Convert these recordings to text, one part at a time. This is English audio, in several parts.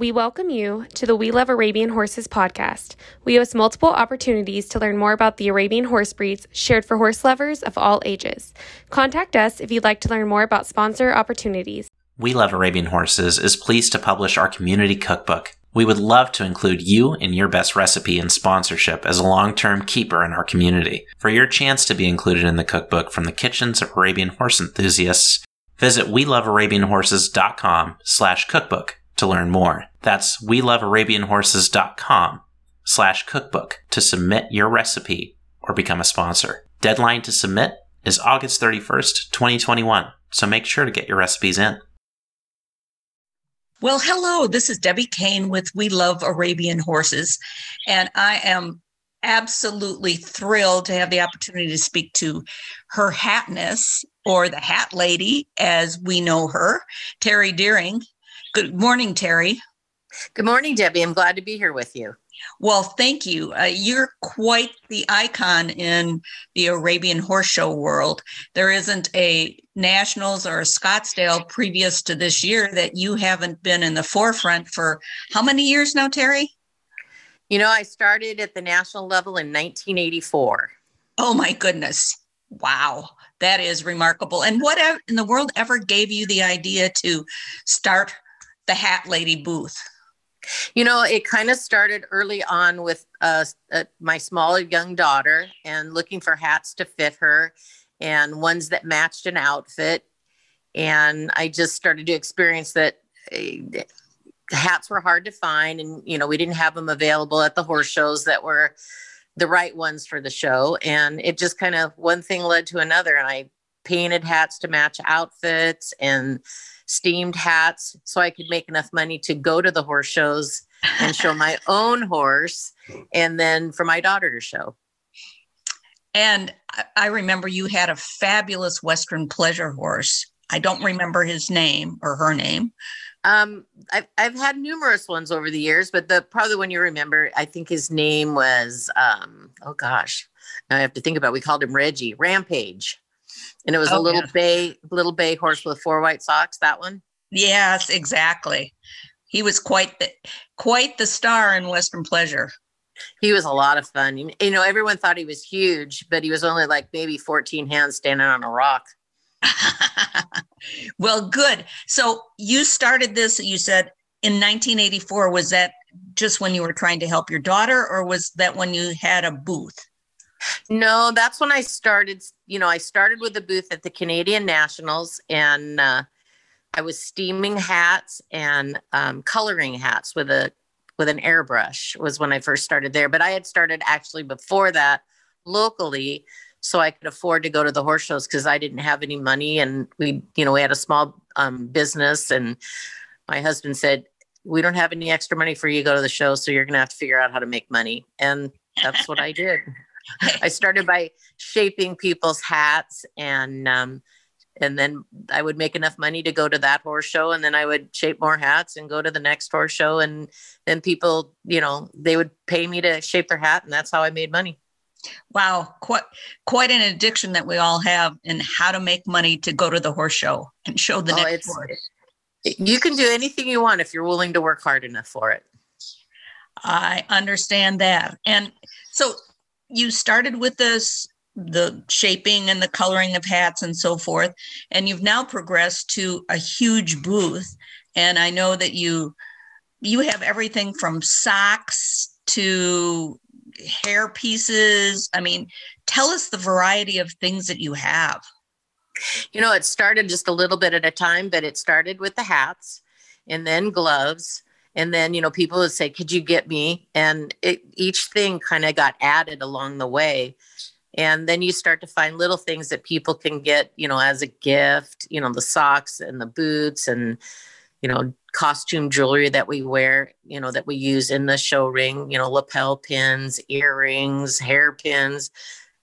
We welcome you to the We Love Arabian Horses podcast. We host multiple opportunities to learn more about the Arabian horse breeds shared for horse lovers of all ages. Contact us if you'd like to learn more about sponsor opportunities. We Love Arabian Horses is pleased to publish our community cookbook. We would love to include you in your best recipe and sponsorship as a long-term keeper in our community. For your chance to be included in the cookbook from the kitchens of Arabian horse enthusiasts, visit welovearabianhorses.com slash cookbook to learn more. That's welovearabianhorses.com slash cookbook to submit your recipe or become a sponsor. Deadline to submit is August 31st, 2021, so make sure to get your recipes in. Well, hello, this is Debbie Kane with We Love Arabian Horses, and I am absolutely thrilled to have the opportunity to speak to her hatness or the hat lady as we know her, Terry Deering. Good morning, Terry. Good morning, Debbie. I'm glad to be here with you. Well, thank you. Uh, you're quite the icon in the Arabian Horse Show world. There isn't a Nationals or a Scottsdale previous to this year that you haven't been in the forefront for how many years now, Terry? You know, I started at the national level in 1984. Oh, my goodness. Wow. That is remarkable. And what in the world ever gave you the idea to start the Hat Lady booth? You know, it kind of started early on with uh, uh, my small young daughter and looking for hats to fit her and ones that matched an outfit. And I just started to experience that uh, hats were hard to find. And, you know, we didn't have them available at the horse shows that were the right ones for the show. And it just kind of one thing led to another. And I painted hats to match outfits and steamed hats so I could make enough money to go to the horse shows and show my own horse and then for my daughter to show. And I remember you had a fabulous Western pleasure horse. I don't remember his name or her name. Um, I've, I've had numerous ones over the years, but the probably one you remember, I think his name was, um, oh gosh, I have to think about. It. We called him Reggie Rampage and it was oh, a little yeah. bay little bay horse with four white socks that one? Yes exactly. He was quite the quite the star in western pleasure. He was a lot of fun. You know everyone thought he was huge but he was only like maybe 14 hands standing on a rock. Well good. So you started this you said in 1984 was that just when you were trying to help your daughter or was that when you had a booth no, that's when I started. You know, I started with a booth at the Canadian Nationals, and uh, I was steaming hats and um, coloring hats with a with an airbrush. Was when I first started there. But I had started actually before that locally, so I could afford to go to the horse shows because I didn't have any money, and we, you know, we had a small um, business, and my husband said, "We don't have any extra money for you to go to the show, so you're going to have to figure out how to make money." And that's what I did. I started by shaping people's hats and um, and then I would make enough money to go to that horse show and then I would shape more hats and go to the next horse show and then people, you know, they would pay me to shape their hat and that's how I made money. Wow, quite quite an addiction that we all have in how to make money to go to the horse show and show the oh, next horse. You can do anything you want if you're willing to work hard enough for it. I understand that. And so you started with this the shaping and the coloring of hats and so forth and you've now progressed to a huge booth. And i know that you you have everything from socks to hair pieces. I mean tell us the variety of things that you have. You know it started just a little bit at a time but it started with the hats and then gloves and then you know people would say could you get me? And it, each thing kind of got added along the way. And then you start to find little things that people can get you know as a gift you know the socks and the boots and you know costume jewelry that we wear you know that we use in the show ring you know lapel pins earrings hair pins.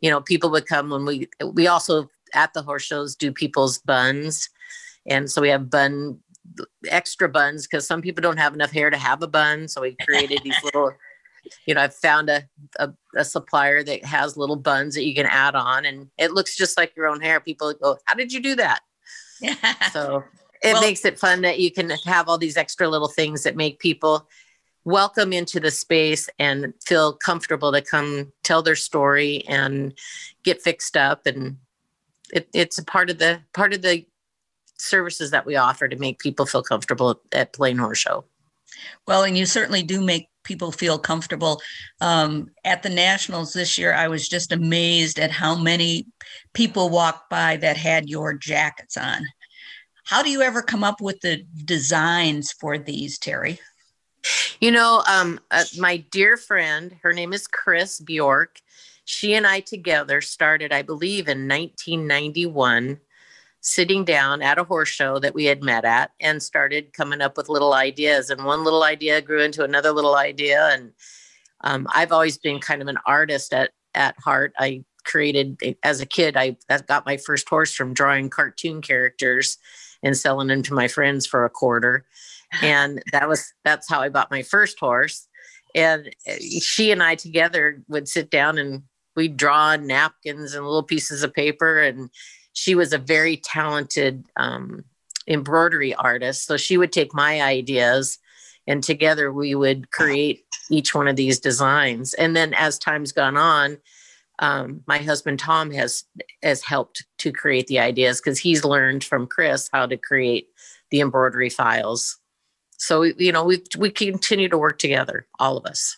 You know people would come when we we also at the horse shows do people's buns. And so we have bun extra buns because some people don't have enough hair to have a bun. So we created these little, you know, I've found a, a, a, supplier that has little buns that you can add on and it looks just like your own hair. People go, How did you do that? Yeah. So it Well- makes it fun that you can have all these extra little things that make people welcome into the space and feel comfortable to come tell their story and get fixed up and it, it's a part of the part of the services that we offer to make people feel comfortable at plain horse show Well, and you certainly do make people feel comfortable. Um, at the Nationals this year, I was just amazed at how many people walked by that had your jackets on. How do you ever come up with the designs for these, Terry? You know, um, uh, my dear friend, her name is Chris Bjork. She and I together started, I believe, in 1991, sitting down at a horse show that we had met at and started coming up with little ideas. And one little idea grew into another little idea. And um, I've always been kind of an artist at, at heart. I created, as a kid, I got my first horse from drawing cartoon characters and selling them to my friends for a quarter and that was that's how I bought my first horse. And uh, she and I together would sit down and we'd draw napkins and little pieces of paper. And she was a very talented um, embroidery artist, so she would take my ideas, and together we would create each one of these designs. And then as time's gone on. Um, my husband Tom has has helped to create the ideas because he's learned from Chris how to create the embroidery files so you know we we continue to work together all of us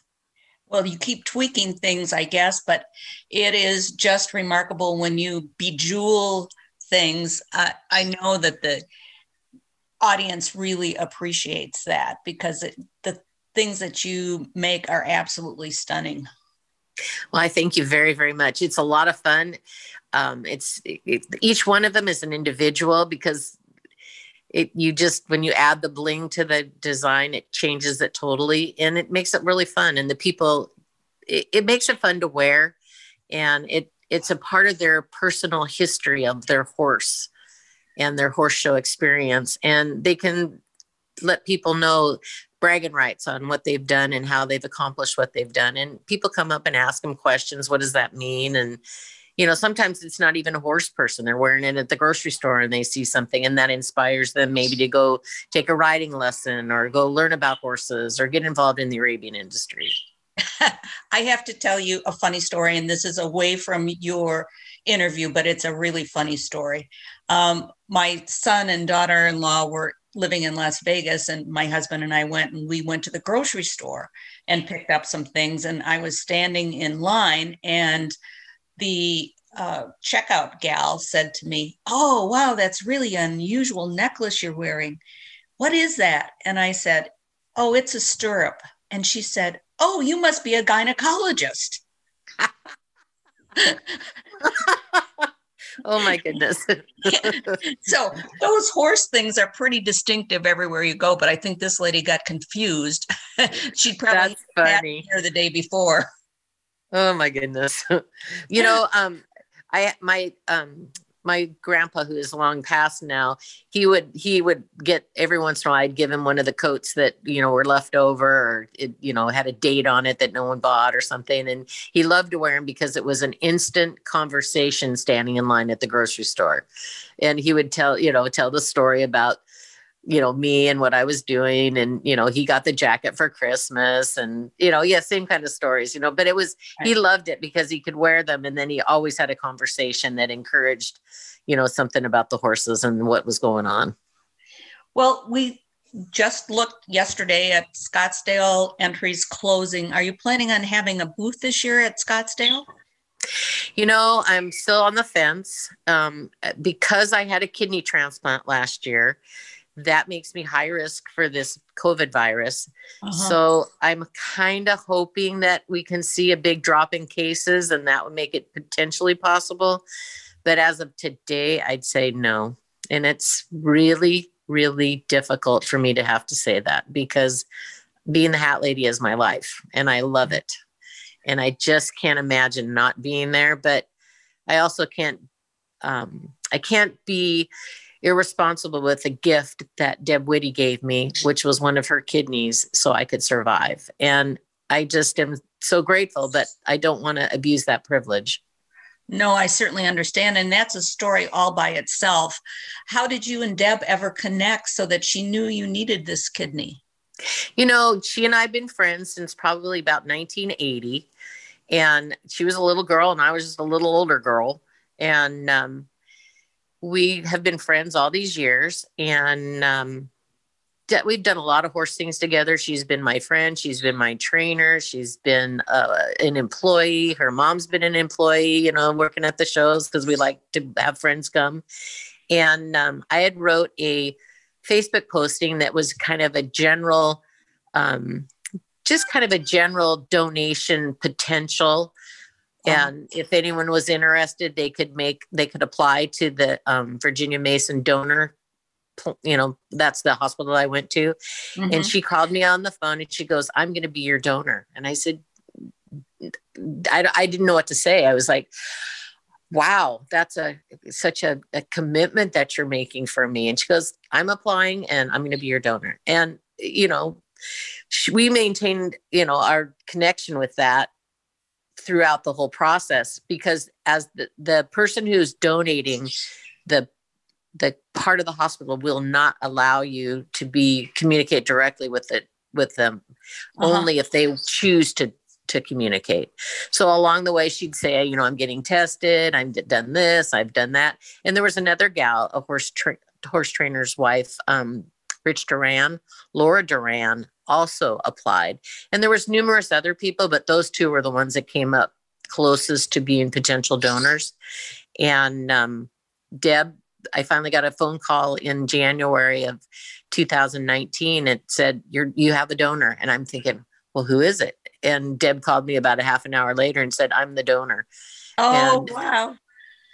Well, you keep tweaking things, I guess, but it is just remarkable when you bejewel things. I, I know that the audience really appreciates that because it, the things that you make are absolutely stunning. well i thank you very very much it's a lot of fun um, it's it, each one of them is an individual because it you just when you add the bling to the design it changes it totally and it makes it really fun and the people it, it makes it fun to wear and it it's a part of their personal history of their horse and their horse show experience and they can let people know bragging rights on what they've done and how they've accomplished what they've done and people come up and ask them questions what does that mean? and you know sometimes it's not even a horse person they're wearing it at the grocery store and they see something and that inspires them maybe to go take a riding lesson or go learn about horses or get involved in the arabian industry I have to tell you a funny story, and this is away from your interview, but it's a really funny story. Um, my son and daughter in law were living in Las Vegas, and my husband and I went and we went to the grocery store and picked up some things. And I was standing in line, and the uh, checkout gal said to me, Oh, wow, that's really unusual necklace you're wearing. What is that? And I said, Oh, it's a stirrup. And she said, Oh, you must be a gynecologist. oh my goodness So those horse things are pretty distinctive everywhere you go, but I think this lady got confused. She'd probably that's funny here the day before. Oh my goodness. You know um i my um my grandpa who is long past now he would he would get every once in a while i'd give him one of the coats that you know were left over or it you know had a date on it that no one bought or something. And he loved to wear them because it was an instant conversation standing in line at the grocery store. And he would tell you know tell the story about you know me and what i was doing and you know he got the jacket for christmas and you know yeah same kind of stories you know but it was he loved it because he could wear them and then he always had a conversation that encouraged you know something about the horses and what was going on Well, we just looked yesterday at Scottsdale entries closing. Are you planning on having a booth this year at Scottsdale? you know i'm still on the fence um, because i had a kidney transplant last year that makes me high risk for this covid virus Uh-huh. So I'm kind of hoping that we can see a big drop in cases and that would make it potentially possible. But as of today, I'd say no. And it's really, really difficult for me to have to say that because being the hat lady is my life and I love it. And I just can't imagine not being there. But I also can't, um, I can't be irresponsible with a gift that Deb Whitty gave me, which was one of her kidneys, so I could survive. And I just am so grateful, but I don't want to abuse that privilege. No, I certainly understand. And that's a story all by itself. How did you and Deb ever connect so that she knew you needed this kidney? You know, she and I have been friends since probably about 1980. And she was a little girl, and I was just a little older girl. And um, we have been friends all these years. And um, we've done a lot of horse things together. She's been my friend. She's been my trainer. She's been uh, an employee. Her mom's been an employee, you know, working at the shows because we like to have friends come. And um, I had wrote a Facebook posting that was kind of a general, um, just kind of a general donation potential. And if anyone was interested, they could make, they could apply to the um, Virginia Mason donor you know, that's the hospital I went to. Mm-hmm. And she called me on the phone and she goes, I'm going to be your donor. And I said, I, I didn't know what to say. I was like, wow, that's a such a, a commitment that you're making for me. And she goes, I'm applying and I'm going to be your donor. And, you know, we maintained, you know, our connection with that throughout the whole process because as the, the person who's donating the the part of the hospital will not allow you to be communicate directly with it with them. Uh-huh. only if they choose to to communicate. So along the way she'd say you know i'm getting tested. I've done this. I've done that. And there was another gal a horse tra- horse trainer's wife um, rich duran laura duran also applied and there was numerous other people but those two were the ones that came up closest to being potential donors and um, deb I finally got a phone call in January of 2019. It said, You're you have a donor. And I'm thinking, well, who is it? And Deb called me about a half an hour later and said, I'm the donor. Oh, and, wow.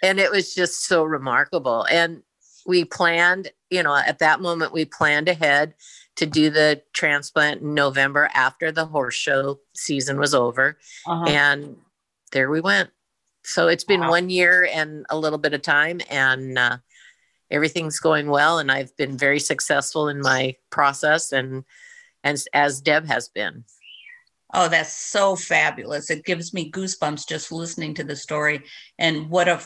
And it was just so remarkable. And we planned, you know, at that moment, we planned ahead to do the transplant in November after the horse show season was over. Uh-huh. And there we went. So it's been wow. one year and a little bit of time. And uh, everything's going well and I've been very successful in my process and and as Deb has been. Oh, that's so fabulous. It gives me goosebumps just listening to the story and what a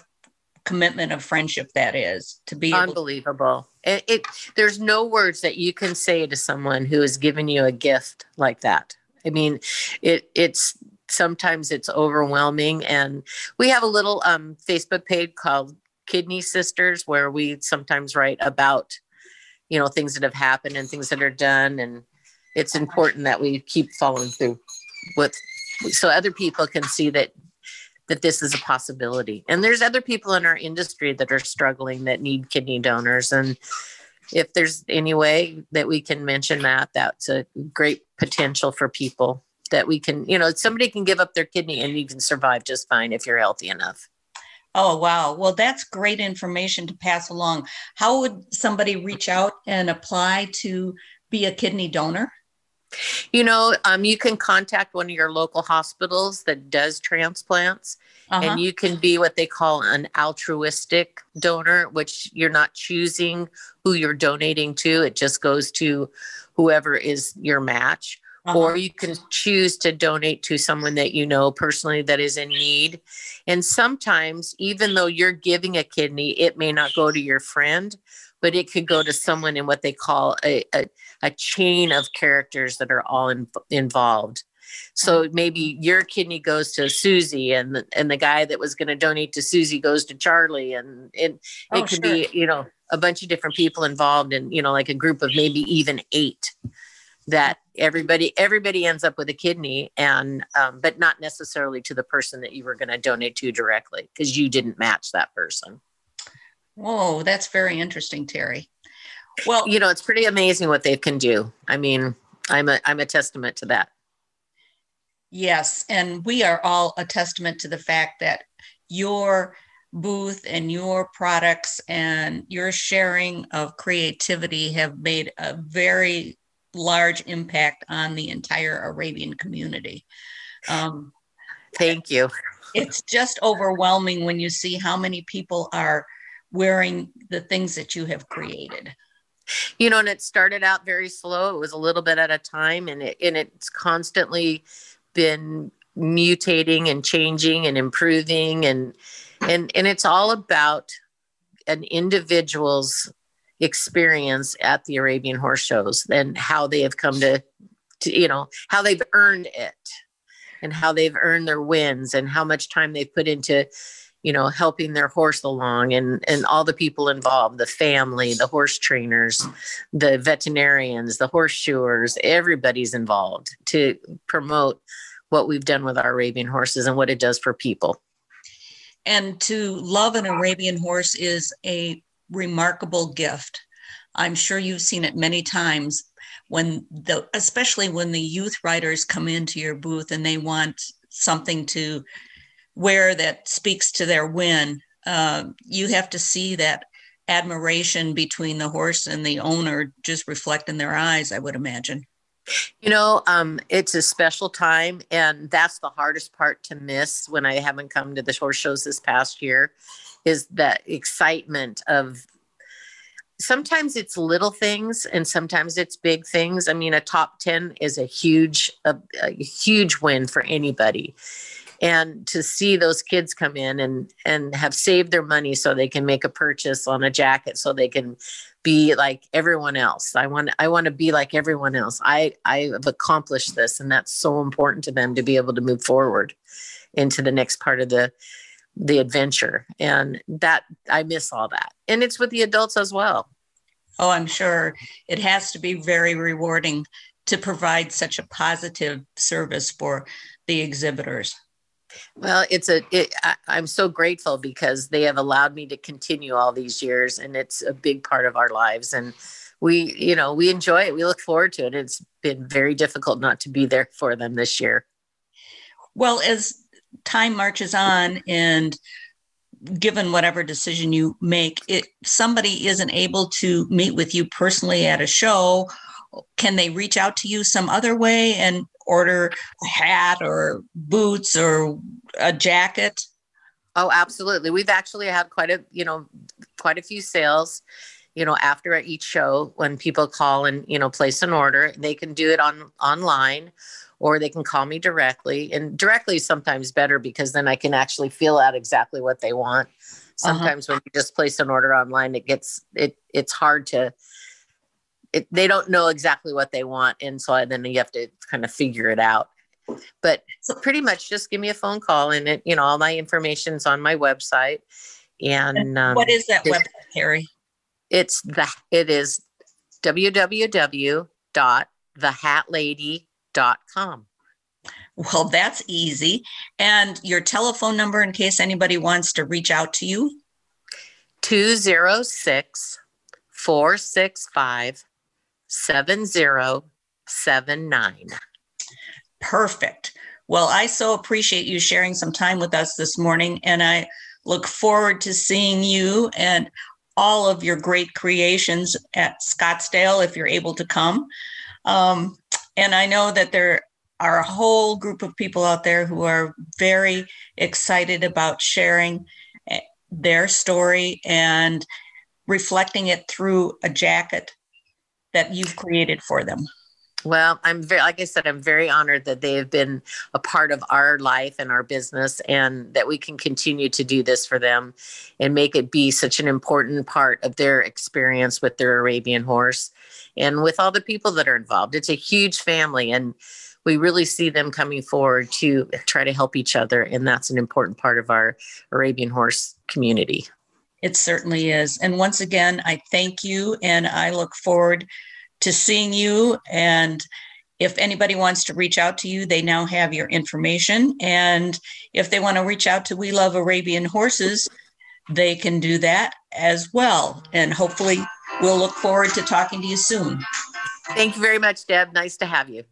commitment of friendship that is to be unbelievable. To- it, it there's no words that you can say to someone who has given you a gift like that. I mean, it it's sometimes it's overwhelming and we have a little um, facebook page called kidney sisters where we sometimes write about you know things that have happened and things that are done and it's important that we keep following through with so other people can see that that this is a possibility and there's other people in our industry that are struggling that need kidney donors and if there's any way that we can mention that that's a great potential for people that we can you know somebody can give up their kidney and you can survive just fine if you're healthy enough Oh, wow. Well, that's great information to pass along. How would somebody reach out and apply to be a kidney donor? You know, um, you can contact one of your local hospitals that does transplants, uh-huh. and you can be what they call an altruistic donor, which you're not choosing who you're donating to. It just goes to whoever is your match uh-huh. or you can choose to donate to someone that you know personally that is in need. And sometimes, even though you're giving a kidney, it may not go to your friend, but it could go to someone in what they call a, a, a chain of characters that are all in, involved. So uh-huh. maybe your kidney goes to Susie, and the, and the guy that was going to donate to Susie goes to Charlie, and it it oh, could sure. be you know a bunch of different people involved, and you know like a group of maybe even eight that everybody everybody ends up with a kidney and um, but not necessarily to the person that you were going to donate to directly because you didn't match that person. Whoa that's very interesting terry. Well you know it's pretty amazing what they can do. I mean i'm a i'm a testament to that. Yes and we are all a testament to the fact that your booth and your products and your sharing of creativity have made a very large impact on the entire Arabian community. Um, Thank you. It's just overwhelming when you see how many people are wearing the things that you have created. You know, and it started out very slow. It was a little bit at a time, and it and it's constantly been mutating and changing and improving and and and it's all about an individual's experience at the Arabian horse shows and how they have come to, to you know how they've earned it and how they've earned their wins and how much time they've put into you know helping their horse along and and all the people involved the family the horse trainers the veterinarians the horseshoers everybody's involved to promote what we've done with our arabian horses and what it does for people. And to love an arabian horse is a remarkable gift. I'm sure you've seen it many times when the especially when the youth riders come into your booth and they want something to wear that speaks to their win uh, you have to see that admiration between the horse and the owner just reflect in their eyes i would imagine. You know um, it's a special time and that's the hardest part to miss when i haven't come to the horse shows this past year is that excitement of sometimes it's little things and sometimes it's big things. I mean, a top 10 is a huge, a, a, huge win for anybody. And to see those kids come in and and have saved their money so they can make a purchase on a jacket so they can be like everyone else. I want I want to be like everyone else. I I have accomplished this and that's so important to them to be able to move forward into the next part of the the adventure. And that i miss all that. And it's with the adults as well. Oh i'm sure. It has to be very rewarding to provide such a positive service for the exhibitors. Well it's a it, i'm so grateful because they have allowed me to continue all these years and it's a big part of our lives. And we you know we enjoy it. We look forward to it. It's been very difficult not to be there for them this year. Well as time marches on and given whatever decision you make if somebody isn't able to meet with you personally at a show can they reach out to you some other way and order a hat or boots or a jacket? Oh absolutely. We've actually had quite a you know quite a few sales you know after each show when people call and you know place an order. They can do it on online or they can call me directly. And directly is sometimes better because then I can actually feel out exactly what they want. Uh-huh. Sometimes uh-huh. when you just place an order online, it gets it it's hard to it, they don't know exactly what they want and so then you have to kind of figure it out but pretty much just give me a phone call and it you know all my information's on my website and um, what is that it, website Terry? it's the it is www.thehatlady com. Well, that's easy. And your telephone number in case anybody wants to reach out to you? 206 465 7079. Perfect. Well, I so appreciate you sharing some time with us this morning, and I look forward to seeing you and all of your great creations at Scottsdale if you're able to come. Um, and I know that there are a whole group of people out there who are very excited about sharing eh, their story and reflecting it through a jacket that you've created for them. Well, I'm very, like I said, I'm very honored that they have been a part of our life and our business, and that we can continue to do this for them and make it be such an important part of their experience with their Arabian horse and with all the people that are involved. It's a huge family, and we really see them coming forward to try to help each other. And that's an important part of our Arabian horse community. It certainly is. And once again, I thank you, and I look forward to seeing you. And if anybody wants to reach out to you, they now have your information. And if they want to reach out to We Love Arabian Horses, they can do that as well. And hopefully, we'll look forward to talking to you soon. Thank you very much, Deb. Nice to have you.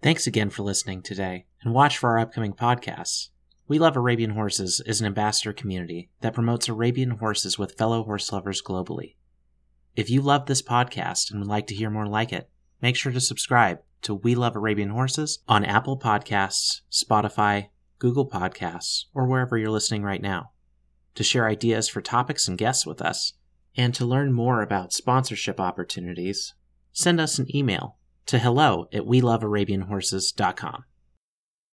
Thanks again for listening today, and watch for our upcoming podcasts. We Love Arabian Horses is an ambassador community that promotes Arabian horses with fellow horse lovers globally. If you love this podcast and would like to hear more like it, make sure to subscribe to We Love Arabian Horses on Apple Podcasts, Spotify, Google Podcasts, or wherever you're listening right now. To share ideas for topics and guests with us, and to learn more about sponsorship opportunities, send us an email to hello at welovearabianhorses.com.